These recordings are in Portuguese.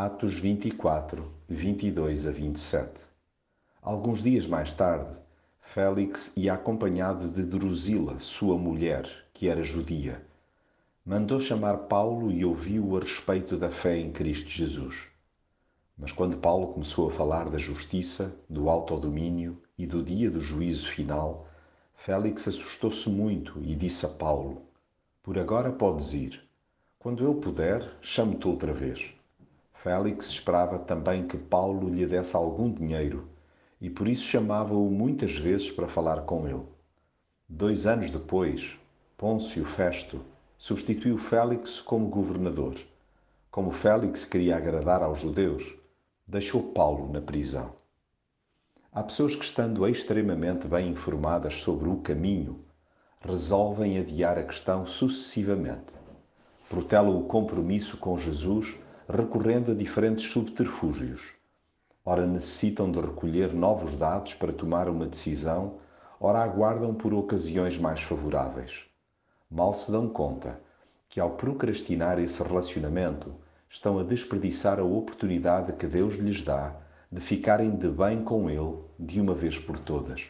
Atos 24, 22 a 27. Alguns dias mais tarde, Félix ia acompanhado de Drusila, sua mulher, que era judia. Mandou chamar Paulo e ouviu-o a respeito da fé em Cristo Jesus. Mas quando Paulo começou a falar da justiça, do autodomínio e do dia do juízo final, Félix assustou-se muito e disse a Paulo: Por agora podes ir. Quando eu puder, chamo-te outra vez. Félix esperava também que Paulo lhe desse algum dinheiro e por isso chamava-o muitas vezes para falar com ele. Dois anos depois, Pôncio Festo substituiu Félix como governador. Como Félix queria agradar aos judeus, deixou Paulo na prisão. Há pessoas que, estando extremamente bem informadas sobre o caminho, resolvem adiar a questão sucessivamente. Protelam o compromisso com Jesus recorrendo a diferentes subterfúgios. Ora necessitam de recolher novos dados para tomar uma decisão, ora aguardam por ocasiões mais favoráveis. Mal se dão conta que, ao procrastinar esse relacionamento, estão a desperdiçar a oportunidade que Deus lhes dá de ficarem de bem com Ele de uma vez por todas.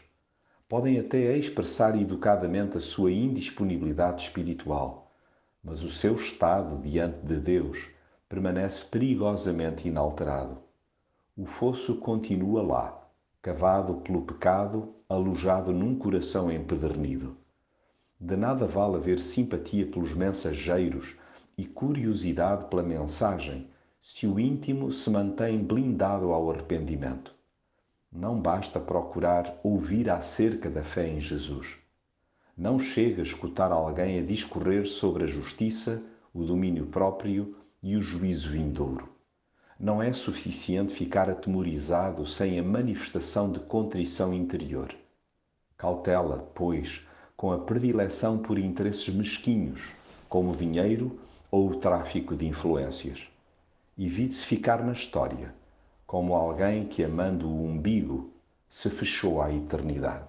Podem até expressar educadamente a sua indisponibilidade espiritual, mas o seu estado diante de Deus permanece perigosamente inalterado. O fosso continua lá, cavado pelo pecado, alojado num coração empedernido. De nada vale haver simpatia pelos mensageiros e curiosidade pela mensagem se o íntimo se mantém blindado ao arrependimento. Não basta procurar ouvir acerca da fé em Jesus. Não chega a escutar alguém a discorrer sobre a justiça, o domínio próprio e o juízo vindouro. Não é suficiente ficar atemorizado sem a manifestação de contrição interior. Cautela, pois, com a predileção por interesses mesquinhos, como o dinheiro ou o tráfico de influências. Evite-se ficar na história, como alguém que, amando o umbigo, se fechou à eternidade.